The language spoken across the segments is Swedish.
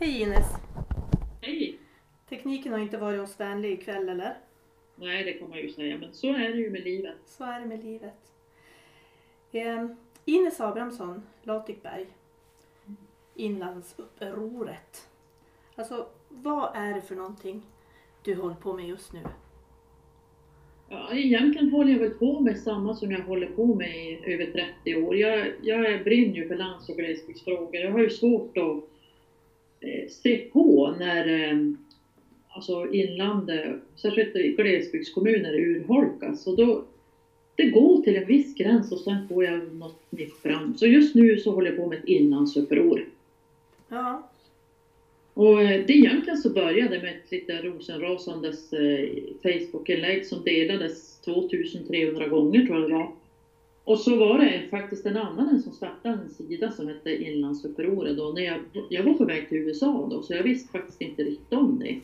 Hej Ines! Hej! Tekniken har inte varit oss vänlig ikväll eller? Nej, det kan man ju säga, men så är det ju med livet. Så är det med livet. Eh, Ines Abrahamsson, Latikberg. Inlandsupproret. Alltså, vad är det för någonting du håller på med just nu? Ja, egentligen håller jag väl på med samma som jag håller på med i över 30 år. Jag, jag brinner ju för lands och glesbygdsfrågor. Jag har ju svårt att se på när eh, alltså inlandet, särskilt i glesbygdskommuner, urholkas. Och då, det går till en viss gräns och sen får jag något nytt fram. Så just nu så håller jag på med ett inlandsuppror. Ja, Och eh, det egentligen så började med ett lite rosenrasandes eh, Facebook-inlägg som delades 2300 gånger tror jag det var. Och så var det faktiskt en annan som startade en sida som hette Inlandsupproret då när jag, jag var på väg till USA då så jag visste faktiskt inte riktigt om det.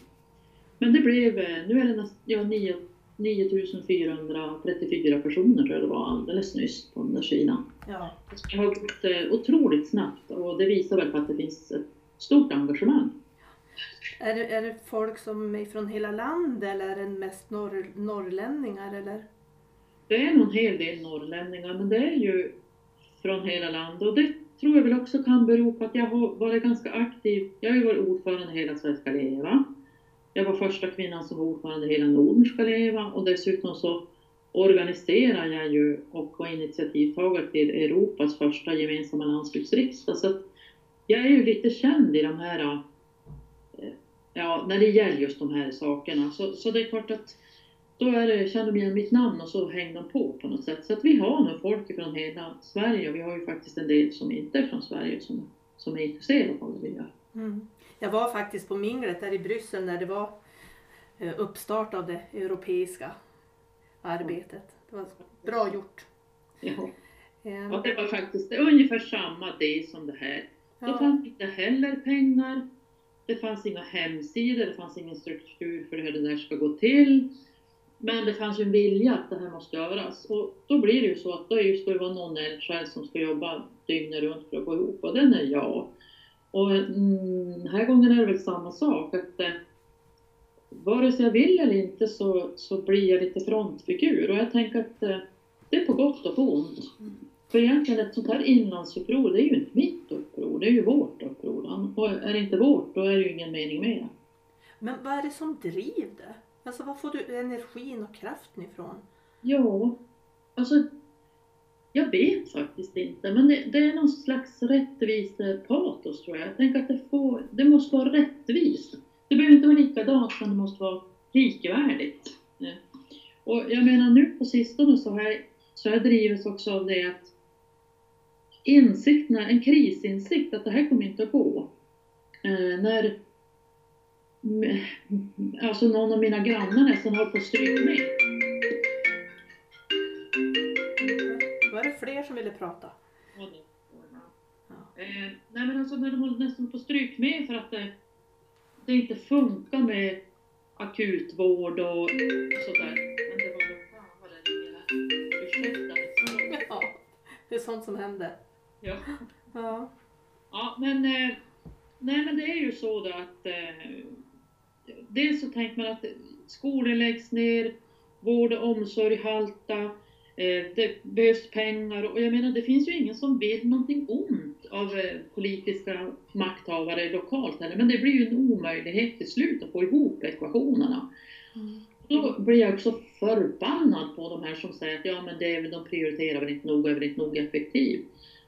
Men det blev, eh, nu är det näst, ja, 9 9434 personer tror jag det var alldeles nyss på den där sidan. ja. Det har gått eh, otroligt snabbt och det visar väl på att det finns ett stort engagemang. Är det, är det folk som är från hela landet eller är det mest norr, norrlänningar eller? Det är nog en hel del norrlänningar, men det är ju från hela landet och det tror jag väl också kan bero på att jag har varit ganska aktiv. Jag har ju varit ordförande i Hela Sverige ska leva. Jag var första kvinnan som var ordförande i Hela Norden ska leva och dessutom så organiserar jag ju och var initiativtagare till Europas första gemensamma landsbygdsriksdag. Så att jag är ju lite känd i de här, eh, ja, när det gäller just de här sakerna. Så, så det är klart att då är det, känner de igen mitt namn och så hänger de på på något sätt. Så att vi har nog folk från hela Sverige och vi har ju faktiskt en del som inte är från Sverige som, som är intresserade av det vi gör. Mm. Jag var faktiskt på minglet där i Bryssel när det var eh, uppstart av det europeiska arbetet. Det var bra gjort. Ja. Eh, Och det var faktiskt det är ungefär samma det som det här. Det Ja, fanns inte heller pengar. Det fanns inga hemsidor, det fanns ingen struktur för hur det där ska gå till. Men det fanns ju en vilja att det här måste göras. Och då blir det ju så att då ska det vara någon eldsjäl som ska jobba dygnet runt för att gå ihop och den är jag. Och mm, den här gången är det väl samma sak. Att, eh, vare sig jag vill eller inte så, så blir jag lite frontfigur. Och jag tänker att eh, det är på gott och på ont. För egentligen ett sånt här inlandsuppror, det är ju inte mitt uppror, det är ju vårt uppror. Och är det inte vårt, då är det ju ingen mening med det. Men vad är det som driver det? Alltså var får du energin och kraften ifrån? Ja, alltså jag vet faktiskt inte, men det, det är någon slags rättvisepatos tror jag. Jag tänker att det, får, det måste vara rättvist. Det behöver inte vara likadant, men det måste vara likvärdigt. Eh, och jag menar nu på sistone så har jag, så har jag drivits också av det att insikterna, en krisinsikt att det här kommer inte att gå. Eh, när alltså någon av mina grannar nästan höll på att stryka med. Var det fler som ville prata? Ja, det. Ja. Eh, nej men alltså när de håller nästan på stryk med för att det, det inte funkar med akutvård och sådär. Men det var väl fan vad det ligger Ursäkta. Ja, det är sånt som händer. Ja. Ja. ja men eh, nej men det är ju så då att eh, dels så tänker man att skolor läggs ner, vård och omsorg halta, Eh, det behövs pengar och jag menar det finns ju ingen som vill någonting ont av eh, politiska makthavare lokalt heller men det blir ju en omöjlighet till slut att få ihop ekvationerna. Mm. Då blir jag också förbannad på de här som säger att ja men det är väl, de prioriterar väl inte nog, är väl inte nog effektiv.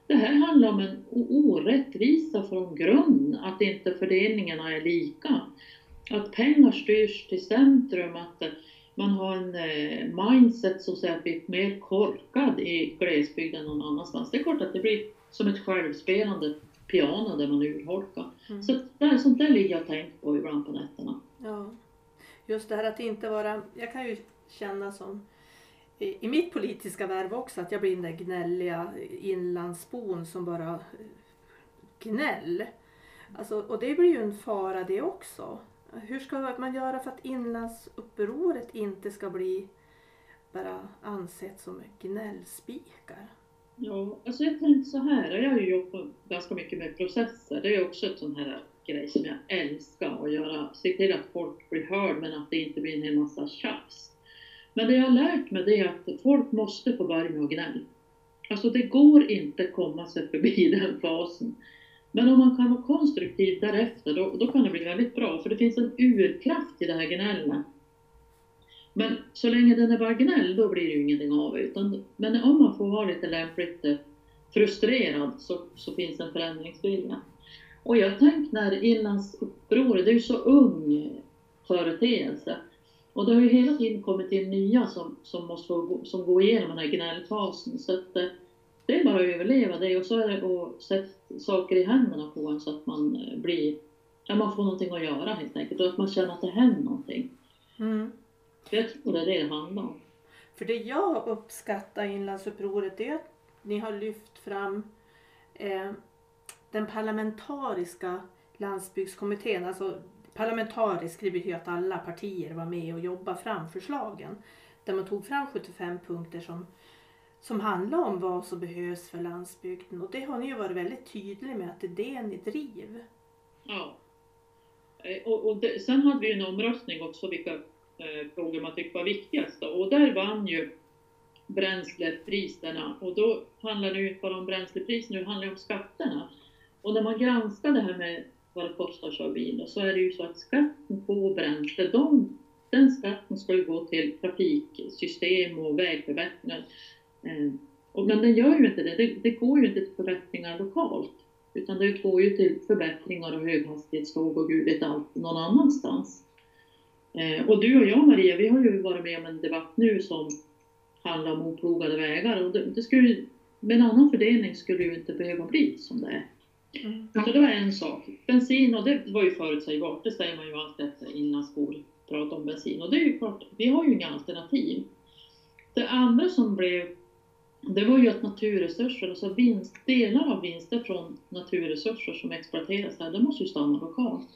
Det här handlar om en orättvisa från grund, att inte fördelningarna är lika. Att pengar styrs till centrum, att eh, man har en eh, mindset som säger att vi är mer korkad i glesbygden än någon annanstans. Det är klart att det blir som ett självspelande piano där man urholkar. Mm. Så här, sånt där ligger jag och tänker på ibland på nätterna. Ja. Just det här att inte vara, jag kan ju känna som i, i mitt politiska värv också att jag blir den där gnälliga inlandsbon som bara gnäll. Alltså, och det blir ju en fara det också. Hur ska man göra för att inlandsupproret inte ska bli bara ansett som gnällspikar? Ja, alltså jag tänkte så här, jag har ju jobbat ganska mycket med processer. Det är också ett sån här grej som jag älskar att göra. Se till att folk blir hörd men att det inte blir en hel massa tjafs. Men det jag har lärt mig det är att folk måste få börja med att gnälla. Alltså det går inte komma sig förbi den fasen. Men om man kan vara konstruktiv därefter, då, då kan det bli väldigt bra. För det finns en urkraft i det här gnället. Men så länge den är bara gnäll, då blir det ju ingenting av utan, Men om man får vara lite lämpligt eh, frustrerad så, så finns en förändringsvilja. Och jag tänker när inlandsupproret, det är ju så ung företeelse. Och det har ju hela tiden kommit in nya som, som måste få, som går igenom den här gnällfasen. Så att, eh, det är bara att överleva det och så är det att sätta saker i händerna på en så att man eh, blir, ja man får någonting att göra helt enkelt och att man känner att det händer någonting. Mm. Jag tror det är det det handlar om. För det jag uppskattar i Inlandsupproret är att ni har lyft fram eh, den parlamentariska landsbygdskommittén. Alltså parlamentariskt, det betyder att alla partier var med och jobbade fram förslagen. Där man tog fram 75 punkter som, som handlar om vad som behövs för landsbygden. Och det har ni ju varit väldigt tydliga med att det är det ni driver. Ja. Eh, och, och det, sen hade vi en omröstning också vilka eh, frågor man tyckte var viktigast. Och där vann ju bränslepriserna och då handlar det ju inte bara om bränslepriserna, det handlar om skatterna. Och när man granskar det här med vad det kostar att köra bil så är det ju så att skatten på bränsle, de, den skatten ska ju gå till trafiksystem och vägförbättringar. Eh, och, men den gör ju inte det. det, det går ju inte till förbättringar lokalt utan det går ju till förbättringar och höghastighetståg och gud vet allt någon annanstans. Eh, och du och jag Maria, vi har ju varit med om en debatt nu som handlar om oplogade vägar och det, det skulle, med en annan fördelning skulle det ju inte behöva bli som det är. Mm. Så det var en sak. Bensin, och det var ju förutsägbart, det säger man ju alltid efter inlandsbor pratar om bensin. Och det är ju klart, vi har ju inga alternativ. Det andra som blev, det var ju att naturresurser, alltså vinst, delar av vinster från naturresurser som exploateras här, det måste ju stanna lokalt.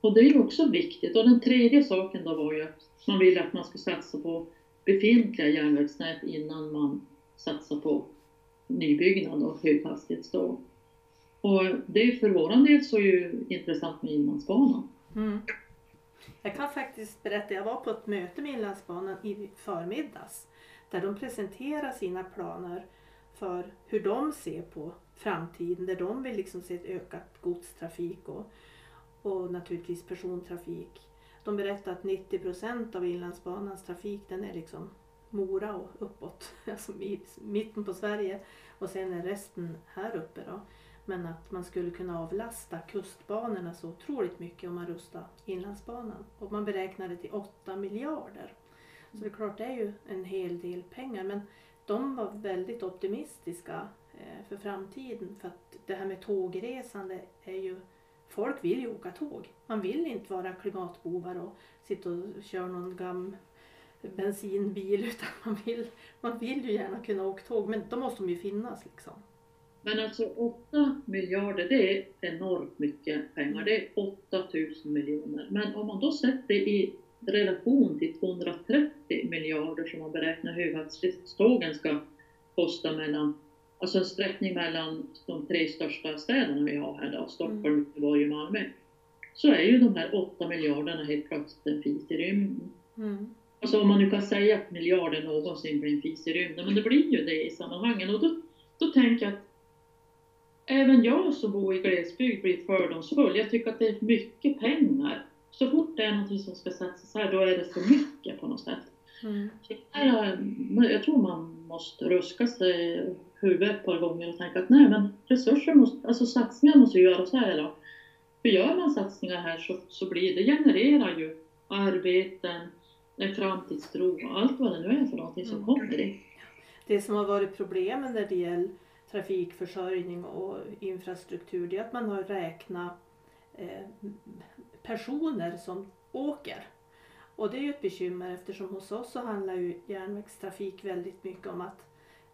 Och det är ju också viktigt. Och den tredje saken då var ju att man ville att man skulle satsa på befintliga järnvägsnät innan man satsar på nybyggnad och höghastighetståg. Och det är för våran del så är ju intressant med Inlandsbanan. Mm. Jag kan faktiskt berätta, jag var på ett möte med Inlandsbanan i förmiddags där de presenterar sina planer för hur de ser på framtiden, där de vill liksom se ett ökat godstrafik och, och naturligtvis persontrafik. De berättar att 90 procent av Inlandsbanans trafik den är liksom Mora och uppåt, alltså mitten på Sverige och sen är resten här uppe då. Men att man skulle kunna avlasta kustbanorna så otroligt mycket om man rustar Inlandsbanan. Och man beräknar det till 8 miljarder. Så det är klart det är ju en hel del pengar men de var väldigt optimistiska eh, för framtiden för att det här med tågresande är ju Folk vill ju åka tåg. Man vill inte vara klimatbovar och sitta och köra någon gammal bensinbil utan man vill, man vill ju gärna kunna åka tåg men då måste de ju finnas liksom. Men alltså 8 miljarder, det är enormt mycket pengar. Det är 8000 miljoner. Men om man då sätter i relation till 230 miljarder som man beräknar höghastighetstågen ska kosta mellan, alltså en sträckning mellan de tre största städerna vi har här då, Stockholm, mm. Göteborg och Malmö, så är ju de här 8 miljarderna helt plötsligt en fis i rymden. Mm. Alltså om man nu kan säga att miljarder någonsin blir en fis i rymden, men det blir ju det i sammanhangen. Och då, då tänker jag att även jag som bor i glesbygd blir fördomsfull. Jag tycker att det är mycket pengar. Så fort det är någonting som ska satsas här, då är det för mycket på något sätt. Mm. Här, jag tror man måste ruska sig huvudet ett par gånger och tänka att nej men resurser måste, alltså satsningar måste göras här då. För gör man satsningar här så, så blir det, genererar ju arbeten, en framtidstro och allt vad det nu är för någonting som mm. kommer i. Det som har varit problemen när det gäller trafikförsörjning och infrastruktur det är att man har räknat eh, Eh, personer som åker. Och det är ju ett bekymmer eftersom hos oss så handlar ju järnvägstrafik väldigt mycket om att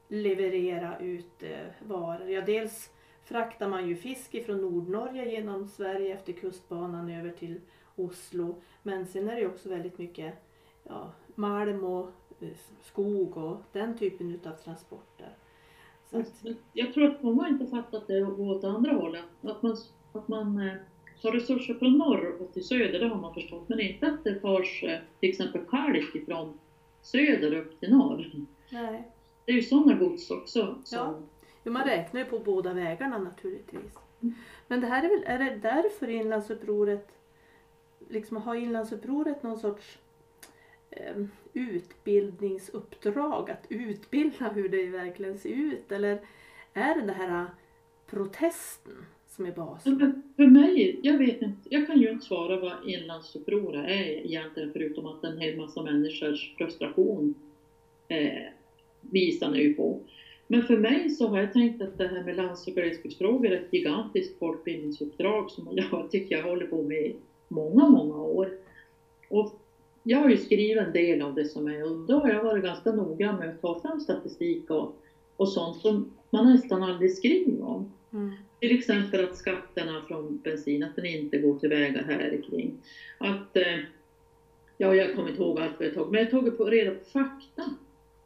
leverera ut eh, varor. Ja, dels fraktar man ju fisk ifrån Nordnorge genom Sverige efter kustbanan över till Oslo. Men sen är det ju också väldigt mycket ja, malm och eh, skog och den typen utav transporter. Att... Jag tror att många inte fattat det åt andra hållet. Att man, att man ta resurser från norr och till söder, det har man förstått, men inte att det förs eh, till exempel kalk ifrån söder upp till norr. Nej. Det är ju sådana gods också. Som, Ja. Jo, man räknar ju på båda vägarna naturligtvis. Mm. Men det här är väl, är det därför Inlandsupproret, liksom har Inlandsupproret någon sorts eh, utbildningsuppdrag att utbilda hur det verkligen ser ut? Eller är det den här protesten som är basen? men för mig, jag vet inte, jag kan ju inte svara vad inlandsupproret är egentligen förutom att en hel massa människors frustration eh, visar nu på. Men för mig så har jag tänkt att det här med lands och glesbygdsfrågor är ett gigantiskt folkbildningsuppdrag som jag tycker jag håller på med i många, många år. Och jag har ju skrivit en del av det som är och då har jag varit ganska noga med att ta fram statistik och, och sånt som man nästan aldrig skriver om. Mm. Till exempel att skatterna från bensin, att den inte går till vägar här kring. Att, eh, ja jag kommer inte ihåg allt vad jag tog, men jag tagit på reda på fakta.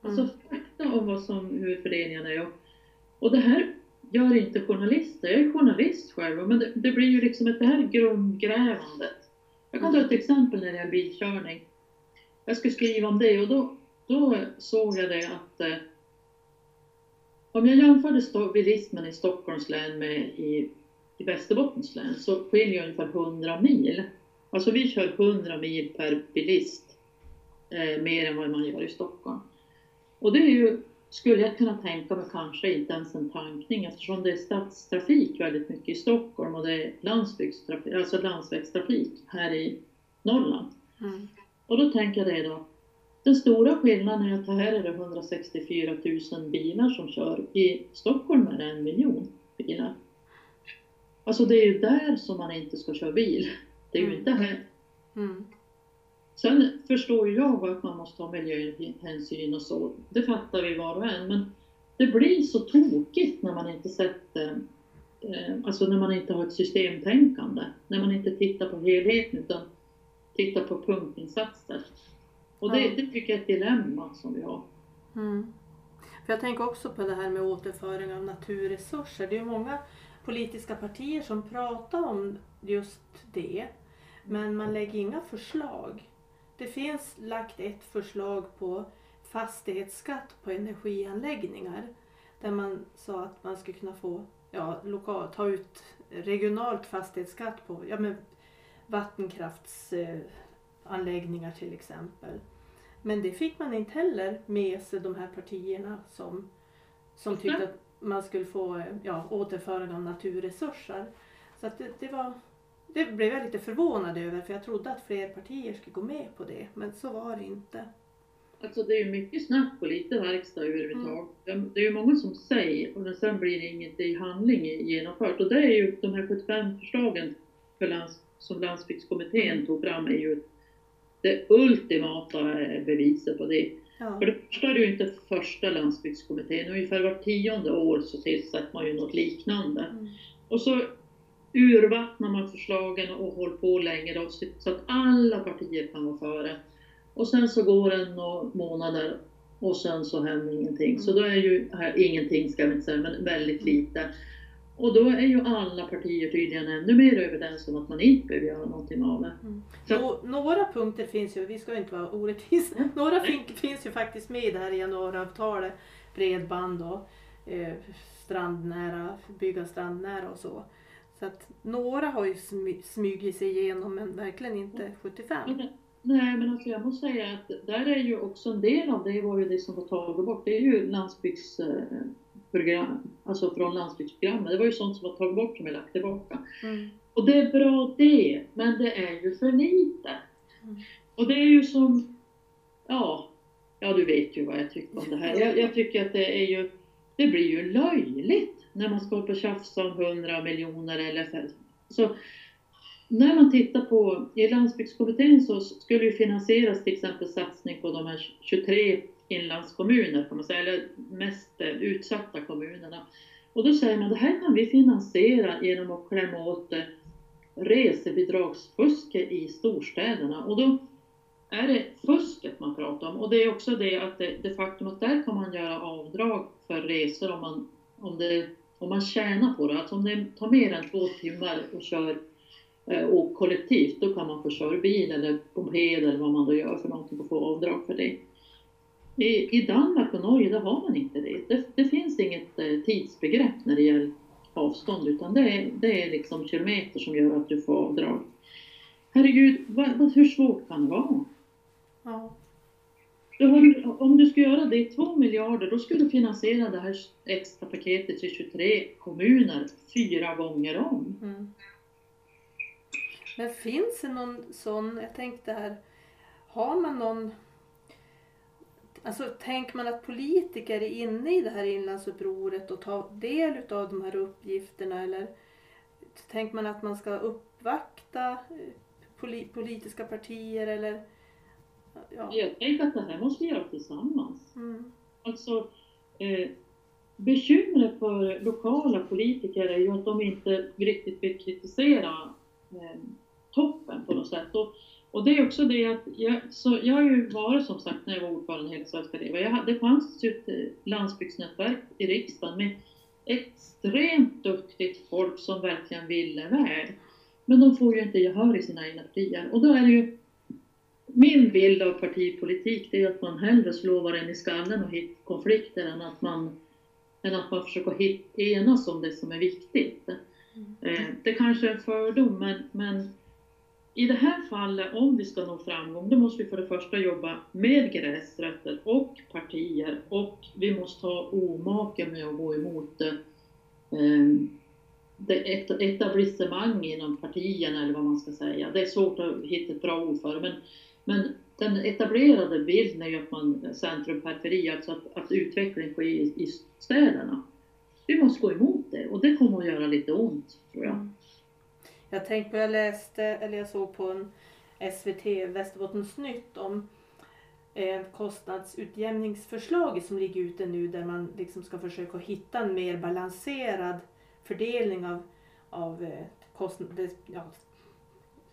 Alltså Mm. fakta om vad som, hur fördelningarna är. Och, och det här gör inte journalister, jag är journalist själv, men det, det blir ju liksom ett, det här grundgrävandet. Jag kan ta ett exempel när det gäller bilkörning. Jag skulle skriva om det och då, då såg jag det att eh, om jag jämförde bilismen i Stockholms län med i, i Västerbottens län så skiljer ungefär 100 mil. Alltså vi kör 100 mil per bilist eh, mer än vad man gör i Stockholm. Och det är ju, skulle jag kunna tänka mig, kanske inte ens en tankning eftersom det är stadstrafik väldigt mycket i Stockholm och det är landsbygdstrafik, alltså landsvägstrafik här i Norrland. Mm. Och då tänker jag det då. Den stora skillnaden är att här är det 164 000 bilar som kör. I Stockholm är det en miljon bilar. Alltså det är ju där som man inte ska köra bil. Det är ju Mm. inte här. Mm. Sen förstår jag att man måste ha miljöhänsyn och så. Det fattar vi var och en. Men det blir så tokigt när man inte sätter eh, Alltså när man inte har ett systemtänkande. När man inte tittar på helheten utan tittar på punktinsatser. Och det, det tycker jag är ett dilemma som vi har. Mm. För jag tänker också på det här med återföring av naturresurser. Det är ju många politiska partier som pratar om just det. Men man lägger inga förslag. Det finns lagt ett förslag på fastighetsskatt på energianläggningar. Där man sa att man skulle kunna få ja, lokal, ta ut regionalt fastighetsskatt på ja, men vattenkraftsanläggningar anläggningar till exempel. Men det fick man inte heller med sig de här partierna som, som tyckte att man skulle få ja, återföring av naturresurser. Så att det, det, var, det blev jag lite förvånad över för jag trodde att fler partier skulle gå med på det. Men så var det inte. Alltså det är ju mycket snack och lite verkstad överhuvudtaget. Det är ju många som säger och sen blir det inget i handling genomfört. Och det är ju de här 75 förslagen för lands, som landsbygdskommittén tog fram är ju det ultimata eh, beviset på det. Ja. För det första är det ju inte första landsbygdskommittén, ungefär var tionde år så tillsätter man ju något liknande. Mm. Och så urvattnar man förslagen och håller på länge då, så att alla partier kan vara före. Och sen så går det några månader och sen så händer ingenting. Så då är ju, här, ingenting ska vi inte säga, men väldigt lite. Och då är ju alla partier tydligen ännu mer överens om att man inte behöver göra någonting av det. Mm. Så- Nå, några punkter finns ju, vi ska ju inte vara orättvisa, några fin, finns ju faktiskt med i det här januariavtalet. Bredband och eh, strandnära, bygga strandnära och så. Så att några har ju smy, smugit sig igenom men verkligen inte 75. Men- Nej men alltså jag måste säga att där är ju också en del av det var ju det som var tagit bort. Det är ju landsbygdsprogram, alltså från landsbygdsprogrammet. Det var ju sånt som var tagit bort som är lagt tillbaka. Mm. Och det är bra det, men det är ju för lite. Mm. Och det är ju som, ja, ja du vet ju vad jag tycker om det här. Jag, jag tycker att det är ju, det blir ju löjligt när man ska upp och tjafsa om 100 miljoner eller så. så när man tittar på, i landsbygdskommittén så skulle ju finansieras till exempel satsning på de här 23 inlandskommuner kan man säga, eller mest eh, utsatta kommunerna. Och då säger man det här kan vi finansiera genom att klämma åt eh, resebidragsfusket i storstäderna. Och då är det fusket man pratar om. Och det är också det att det, det faktum att där kan man göra avdrag för resor om man, om det, om man tjänar på det. Alltså om det tar mer än två timmar och kör och kollektivt, då kan man få köra bil eller moped eller vad man då gör för någonting och få avdrag för det. I, I Danmark och Norge där har man inte det. Det, det finns inget eh, tidsbegrepp när det gäller avstånd utan det är, det är liksom kilometer som gör att du får avdrag. Herregud, vad, vad, hur svårt kan det vara? Ja. Du om du ska göra det i två miljarder, då skulle du finansiera det här extra paketet till 23 kommuner fyra gånger om. Mm. Men finns det någon sån, jag tänkte här, har man någon Alltså tänker man att politiker är inne i det här inlandsupproret och tar del av de här uppgifterna eller tänker man att man ska uppvakta eh, politiska partier eller Ja. Jag tänker att det här måste vi göra tillsammans. Mm. Alltså, eh, bekymret för lokala politiker är ju att de inte riktigt vill kritisera eh, toppen på något sätt. Och, och det är också det att jag, så jag har ju varit som sagt när jag var ordförande i Hela Sverige ska leva. Jag hade, det fanns ju ett eh, landsbygdsnätverk i riksdagen med extremt duktigt folk som verkligen ville väl. Men de får ju inte gehör i sina egna partier. Och då är det ju min bild av partipolitik det är att man hellre slår varandra i skallen och hittar konflikter än att man, än att man försöker hit, enas om det som är viktigt. Mm. Eh, det kanske är en fördom men, men i det här fallet, om vi ska nå framgång, då måste vi för det första jobba med gräsrötter och partier och vi måste ha omake med att gå emot det, eh, det etablissemang inom partierna eller vad man ska säga. Det är svårt att hitta ett bra ord för det, men men den etablerade bilden är ju att man centrum periferi, alltså att, att utveckling sker i, i städerna. Vi måste gå emot det och det kommer att göra lite ont tror jag. Jag tänkte på, jag läste, eller jag såg på en SVT Västerbottensnytt om kostnadsutjämningsförslaget kostnadsutjämningsförslag som ligger ute nu där man liksom ska försöka hitta en mer balanserad fördelning av, av eh, kostnad, ja,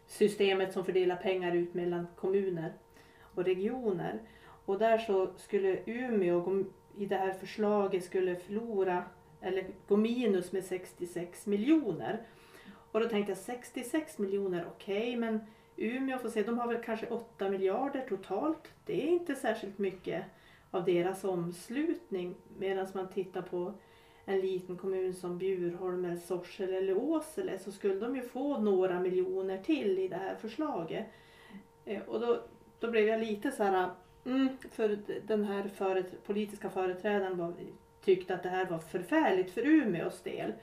systemet som fördelar pengar ut mellan kommuner och regioner. Och där så skulle Umeå i det här förslaget skulle förlora eller gå minus med 66 miljoner. Och då tänkte jag 66 miljoner, okej okay, men Umeå får se, de har väl kanske 8 miljarder totalt. Det är inte särskilt mycket av deras omslutning medan man tittar på en liten kommun som Bjurholm, eller Sorsele eller Åsele så skulle de ju få några miljoner till i det här förslaget. Eh, och då, då blev jag lite så här, mm, för den här föret, politiska företrädaren var, tyckte att det här var förfärligt för Umeås del.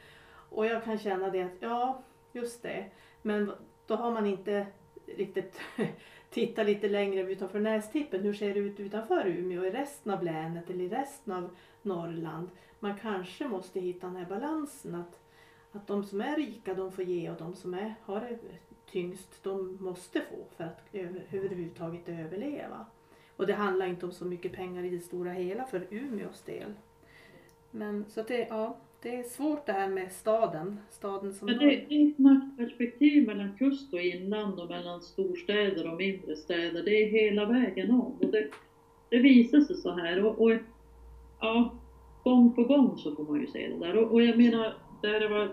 Och jag kan känna det att ja, just det. Men då har man inte riktigt tittat lite längre utanför nästippen. Hur ser det ut utanför Umeå i resten av länet eller i resten av Norrland? man kanske måste hitta den här balansen att, att de som är rika de får ge och de som är, har det tyngst de måste få för att över, överhuvudtaget överleva. Och det handlar inte om så mycket pengar i det stora hela för Umeås del. Men så det, ja, det är svårt det här med staden. staden som Men det, är ett maktperspektiv mellan kust och inland och mellan storstäder och mindre städer. Det är hela vägen om. Och det, det visar sig så här. Och, och ja, gång på gång så får man ju se det där. Och, och jag menar, där det var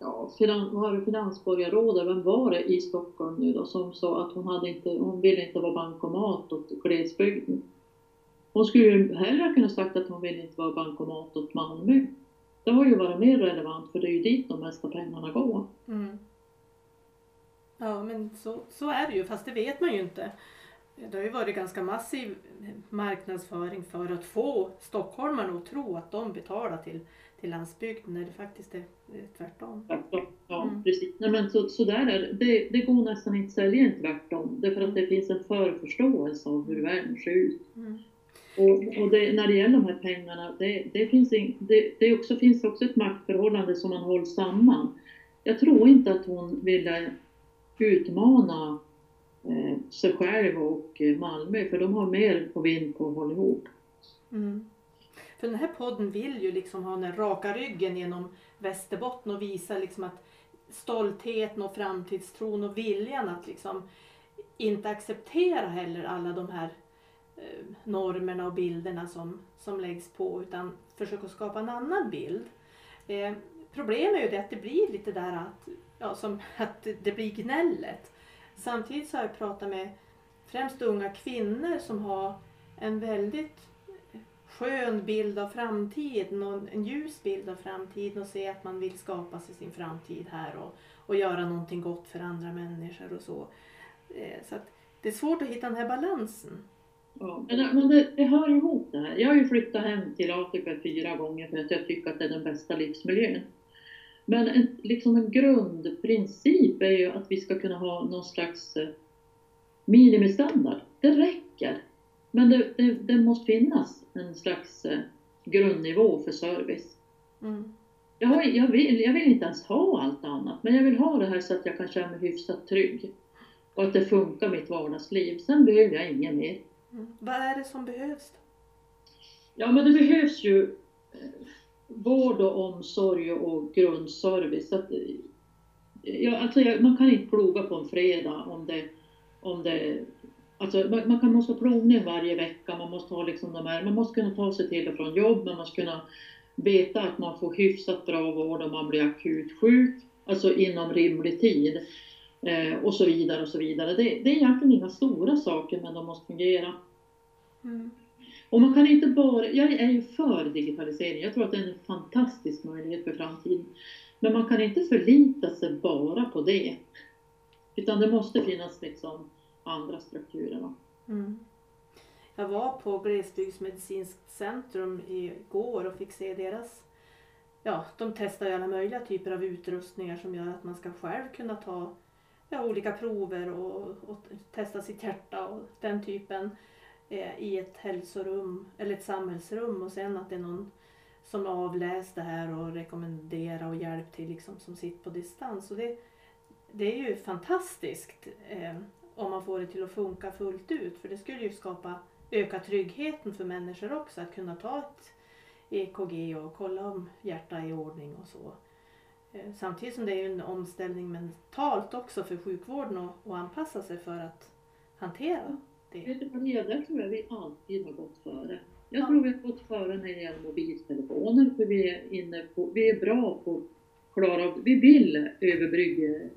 ja, finan, var det finansborgarrådet, vem var det i Stockholm nu då, som sa att hon, hade inte, hon ville inte vara bankomat åt glesbygden. Hon skulle ju hellre kunna sagt att hon vill inte vara bankomat åt Malmö. Det har ju varit mer relevant för det är ju dit de mesta pengarna går. Mm. Ja men så, så är det ju fast det vet man ju inte. Det har ju varit ganska massiv marknadsföring för att få stockholmarna att tro att de betalar till, till landsbygden när det faktiskt är tvärtom. Tvärtom, ja mm. precis. Nej, men så, så där är det. det. Det går nästan inte att sälja en tvärtom. Därför att det finns en förförståelse av hur världen ser ut. Mm. Och, och det, när det gäller de här pengarna, det, det, finns, in, det, det också, finns också ett maktförhållande som man håller samman. Jag tror inte att hon ville utmana eh, sig själv och eh, Malmö för de har mer på vind på att hålla ihop. Mm. För den här podden vill ju liksom ha den raka ryggen genom Västerbotten och visa liksom att stoltheten och framtidstron och viljan att liksom inte acceptera heller alla de här Eh, normerna och bilderna som, som läggs på utan försöka skapa en annan bild. Eh, problemet är ju det att det blir lite där att ja, som att det, blir gnället. Samtidigt så har jag pratat med främst unga kvinnor som har en väldigt skön bild av framtiden och en ljus bild av framtiden och se att man vill skapa sig sin framtid här och, och göra någonting gott för andra människor och så. Eh, så att det är svårt att hitta den här balansen. Ja, men det, det hör ihop det här. Jag har ju flyttat hem till Afrika fyra gånger för att jag tycker att det är den bästa livsmiljön. Men en, liksom en grundprincip är ju att vi ska kunna ha någon slags eh, minimistandard. Det räcker. Men det, det, det måste finnas en slags eh, grundnivå för service. Mm. Jag, har, jag, vill, jag vill inte ens ha allt annat, men jag vill ha det här så att jag kan känna mig hyfsat trygg. Och att det funkar mitt vardagsliv. Sen behöver jag inget mer. Mm. Vad är det som behövs? Då? Ja, men det behövs ju eh, vård och omsorg och grundservice. Att, eh, ja, alltså, man kan inte ploga på en fredag om det, om det Alltså, man, man kan måste ha plogning varje vecka, man måste ha liksom de här, man måste kunna ta sig till och från jobb, man måste kunna veta att man får hyfsat bra vård om man blir akut sjuk, alltså inom rimlig tid. Eh, och så vidare och så vidare. Det, det är egentligen inga stora saker men de måste fungera. Mm. Och man kan inte bara, jag är ju för digitalisering, jag tror att det är en fantastisk möjlighet för framtiden. Men man kan inte förlita sig bara på det. Utan det måste finnas liksom andra strukturer. Mm. Jag var på Glesbygdsmedicinskt centrum igår och fick se deras Ja, de testar ju alla möjliga typer av utrustningar som gör att man ska själv kunna ta ja, olika prover och, och testa sitt hjärta och den typen eh, i ett hälsorum eller ett samhällsrum och sen att det är någon som avläst det här och rekommenderar och hjälper till liksom, som sitter på distans. Och det, det är ju fantastiskt eh, om man får det till att funka fullt ut för det skulle ju skapa öka tryggheten för människor också att kunna ta ett EKG och kolla om hjärtat är i ordning och så. Eh, samtidigt som det är en omställning mentalt också för sjukvården att, att anpassa sig för att hantera det. Vet du där tror jag vi alltid har gått före. Jag ja. tror vi har gått före när det gäller mobiltelefoner för vi är, inne på, vi är bra på att klara av, vi vill överbrygga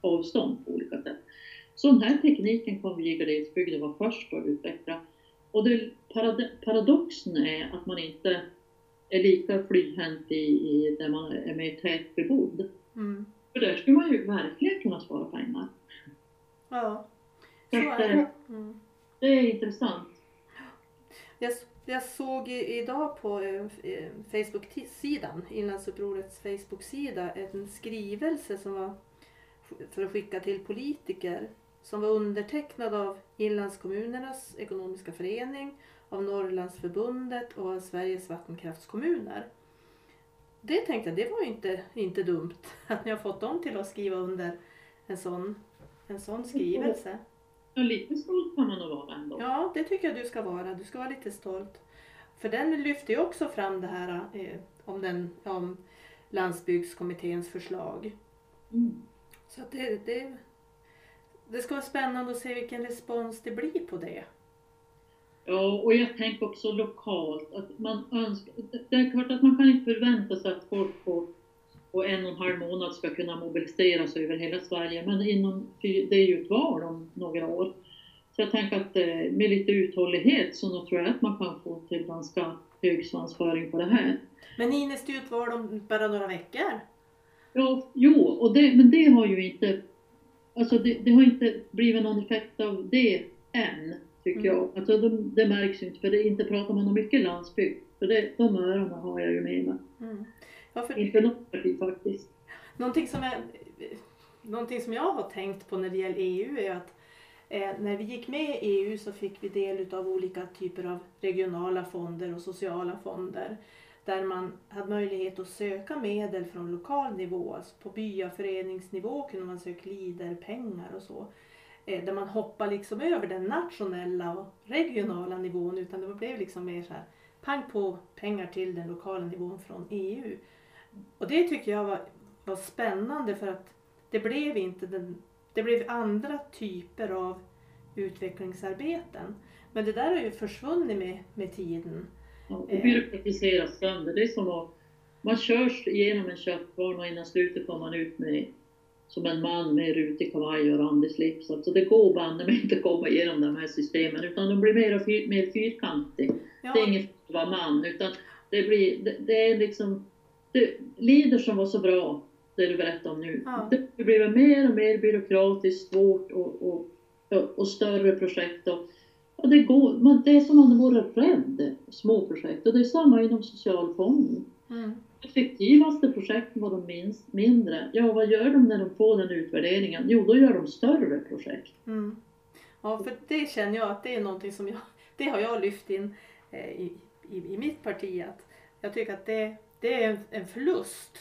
avstånd på olika sätt. Så den här tekniken kom vi i glesbygden var först att utveckla. Och det, paradoxen är att man inte är lika flyhänt i, i där man är mer tätbebodd. Mm. För där skulle man ju verkligen kunna spara pengar. Ja, så är det. Mm. Det är intressant. Jag, jag såg idag på eh, Facebook-sidan, Inlandsupprorets Facebook-sida, en skrivelse som var för att skicka till politiker som var undertecknad av Inlandskommunernas ekonomiska förening, av Norrlandsförbundet och av Sveriges vattenkraftskommuner. Det tänkte jag, det var inte, inte dumt att ni har fått dem till att skriva under en sån, en sån skrivelse. Ja, lite stolt kan man nog vara ändå. Ja, det tycker jag du ska vara. Du ska vara lite stolt. För den lyfter ju också fram det här eh, om, den, om landsbygdskommitténs förslag. Mm. Så det, det, det ska vara spännande att se vilken respons det blir på det. Ja, och jag tänker också lokalt att man önskar, det är klart att man kan inte förvänta sig att folk på, på en och en halv månad ska kunna mobilisera sig över hela Sverige, men inom, det är ju ett val om några år. Så jag tänker att eh, med lite uthållighet så tror jag att man kan få till ganska hög svansföring på det här. Men Ines, det är ju ett val om bara några veckor. Ja, jo, och det, men det har ju inte Alltså det, det, har inte blivit någon effekt av det än, tycker mm. jag. Alltså det, det märks ju inte, för det inte pratar man om mycket landsbygd. För det, de öronen har jag ju med mig. Mm. Ja, för... Inte något parti faktiskt. Någonting som, är, någonting som jag har tänkt på när det gäller EU är att eh, när vi gick med i EU så fick vi del av olika typer av regionala fonder och sociala fonder där man hade möjlighet att söka medel från lokal nivå. Alltså på byaföreningsnivå kunde man söka liderpengar och så. Eh, där man hoppade liksom över den nationella och regionala nivån utan det blev liksom mer så här pang på pengar till den lokala nivån från EU. Och det tycker jag var, var spännande för att det blev inte den, det blev andra typer av utvecklingsarbeten. Men det där har ju försvunnit med, med tiden. Och byråkratiseras sönder. Det är som att man körs igenom en köttbana och innan slutet får man ut med som en man med rutig kavaj och randig slips. Alltså det går banne mig inte att komma igenom de här systemen utan de blir mer och fyr, mer fyrkantiga. Ja. Det är inget att vara man utan det blir, det, det är liksom, det, Leader som var så bra, det du berättade om nu, Ja. det blir mer och mer byråkratiskt, svårt och, och, och, och större projekt. Och, och det, går, man, det är som om man vore rädd små projekt och det är samma inom socialfonden. Mm. Effektivaste projekten var de minst, mindre. Ja, vad gör de när de får den utvärderingen? Jo, då gör de större projekt. Mm. Ja, för det känner jag att det är någonting som jag, det har jag lyft in eh, i, i, i mitt parti. Att jag tycker att det, det är en, en förlust.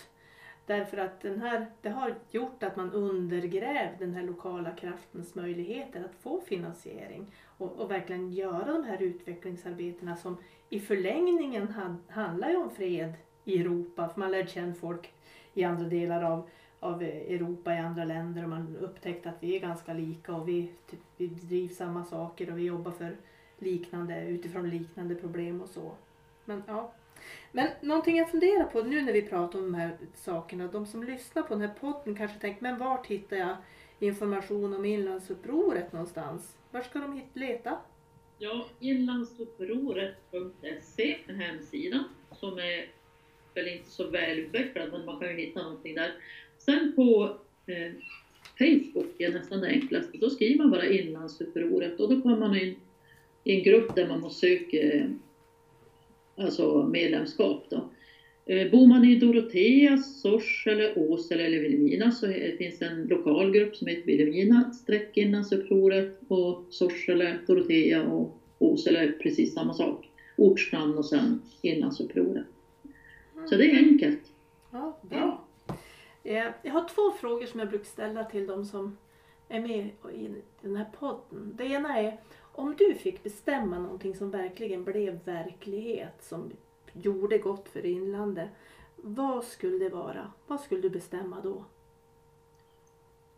Därför att den här, det har gjort att man undergrävt den här lokala kraftens möjligheter att få finansiering och, och verkligen göra de här utvecklingsarbetena som i förlängningen hand, handlar ju om fred i Europa. För man lärde känna folk i andra delar av, av Europa, i andra länder och man upptäckte att vi är ganska lika och vi, typ, vi driver samma saker och vi jobbar för liknande, utifrån liknande problem och så. Men ja. Men någonting jag funderar på nu när vi pratar om de här sakerna, de som lyssnar på den här podden kanske tänker, men vart hittar jag information om inlandsupproret någonstans? Var ska de hit leta? Ja, inlandsupproret.se, en hemsidan som är väl inte så välutvecklad, men man kan ju hitta någonting där. Sen på eh, Facebook är nästan det enklaste. Då skriver man bara Inlandsupproret och då kommer man in i en grupp där man måste söka eh, alltså medlemskap. Då. Eh, bor man i Dorotea, Sorsele, Åsele eller Vilhelmina så finns det en lokal grupp som heter Vilhelmina streck Inlandsupproret och Sorsele, Dorotea och Åsele är precis samma sak. Ortsnamn och sen Inlandsupproret. Så det är enkelt. Ja, bra. Eh, Jag har två frågor som jag brukar ställa till de som är med i den här podden. Det ena är om du fick bestämma någonting som verkligen blev verklighet, som gjorde gott för inlandet. Vad skulle det vara? Vad skulle du bestämma då?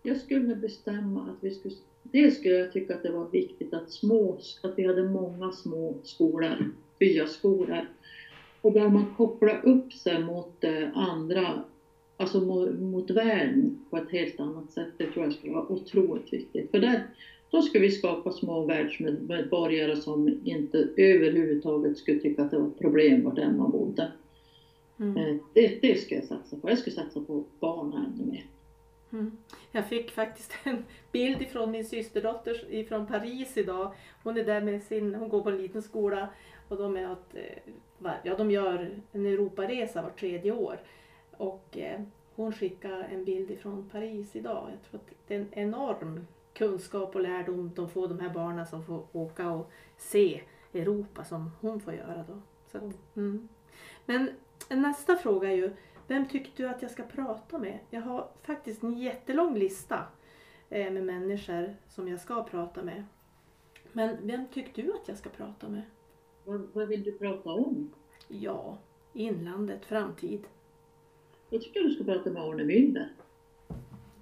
Jag skulle bestämma att vi skulle, dels skulle jag tycka att det var viktigt att små, att vi hade många små skolor, byskolor. Och där man kopplar upp sig mot eh, andra, alltså mot, mot världen på ett helt annat sätt. Det tror jag skulle vara otroligt viktigt. För där, då skulle vi skapa små världsmedborgare som inte överhuvudtaget skulle tycka att det var ett problem vart än man bodde. Mm. Eh, Det, det ska jag satsa på. Jag skulle satsa på barnen ännu mer. Mm. Jag fick faktiskt en bild ifrån min systerdotter ifrån Paris idag. Hon är där med sin, hon går på en liten skola och de är att, eh, ja, de gör en Europaresa var tredje år. Och eh, hon skickade en bild ifrån Paris idag. Jag tror att det är en enorm kunskap och lärdom de får de här barnen som får åka och se Europa som hon får göra då. Så att, mm. Men nästa fråga är ju, vem tycker du att jag ska prata med? Jag har faktiskt en jättelång lista eh, med människor som jag ska prata med. Men vem tycker du att jag ska prata med? Vad, vad vill du prata om? Ja, inlandet, framtid. Jag tycker du ska prata med Arne Müller.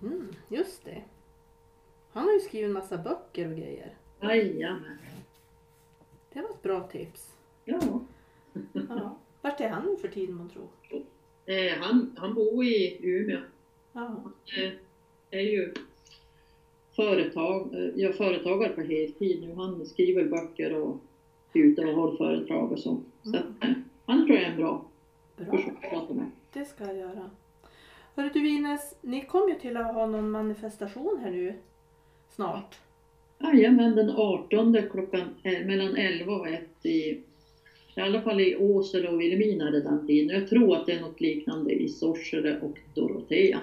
Mm, just det. Han har ju skrivit en massa böcker och grejer. Jajamän. Det var ett bra tips. Ja. Ja. Vart är han nu för tiden man tror? Eh, han, han bor i Umeå. Ja. Eh, är ju företag, eh, ja, företagare på heltid nu. Han skriver böcker och ute och håller föredrag och så. Så eh, han tror jag är en bra Bra, person att prata med. det ska jag göra. Hörru du Ines, ni kommer ju till att ha någon manifestation här nu snart. Jajamän, den 18 klockan eh, mellan 11 och 1 i, i alla fall i Åsele och Vilhelmina den tiden. Jag tror att det är något liknande i Sorsele och Dorotea.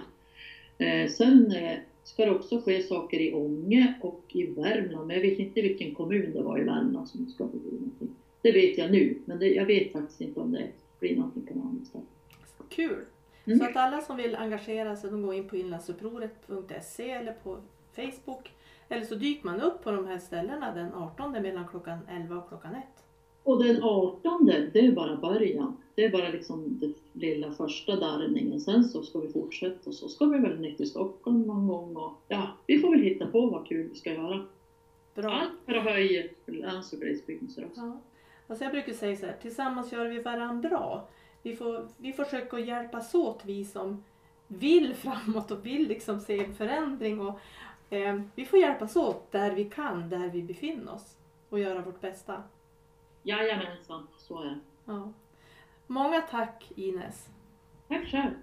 Eh, sen eh, ska det också ske saker i Ånge och i Värmland, men jag vet inte vilken kommun det var i Värmland som ska bli någonting. Det vet jag nu, men det, jag vet faktiskt inte om det blir någonting på något annat ställe. Kul! Mm. Så att alla som vill engagera sig, de går in på inlandsupproret.se eller på Facebook. Eller så dyker man upp på de här ställena den 18 mellan klockan 11 och klockan 1. Och den 18, det är bara början. Det är bara liksom den lilla första darrningen. Sen så ska vi fortsätta och så ska vi väl ner till Stockholm någon gång och ja, vi får väl hitta på vad kul vi ska göra. Bra! Allt för att höja lands och glesbygdens röst. Ja. Alltså jag brukar säga så här, tillsammans gör vi varandra bra. Vi får, vi försöker hjälpas åt vi som vill framåt och vill liksom se en förändring. Och, eh, vi får hjälpas åt där vi kan, där vi befinner oss och göra vårt bästa. Jajamensan, så är det. Ja. Många tack Ines. Tack själv.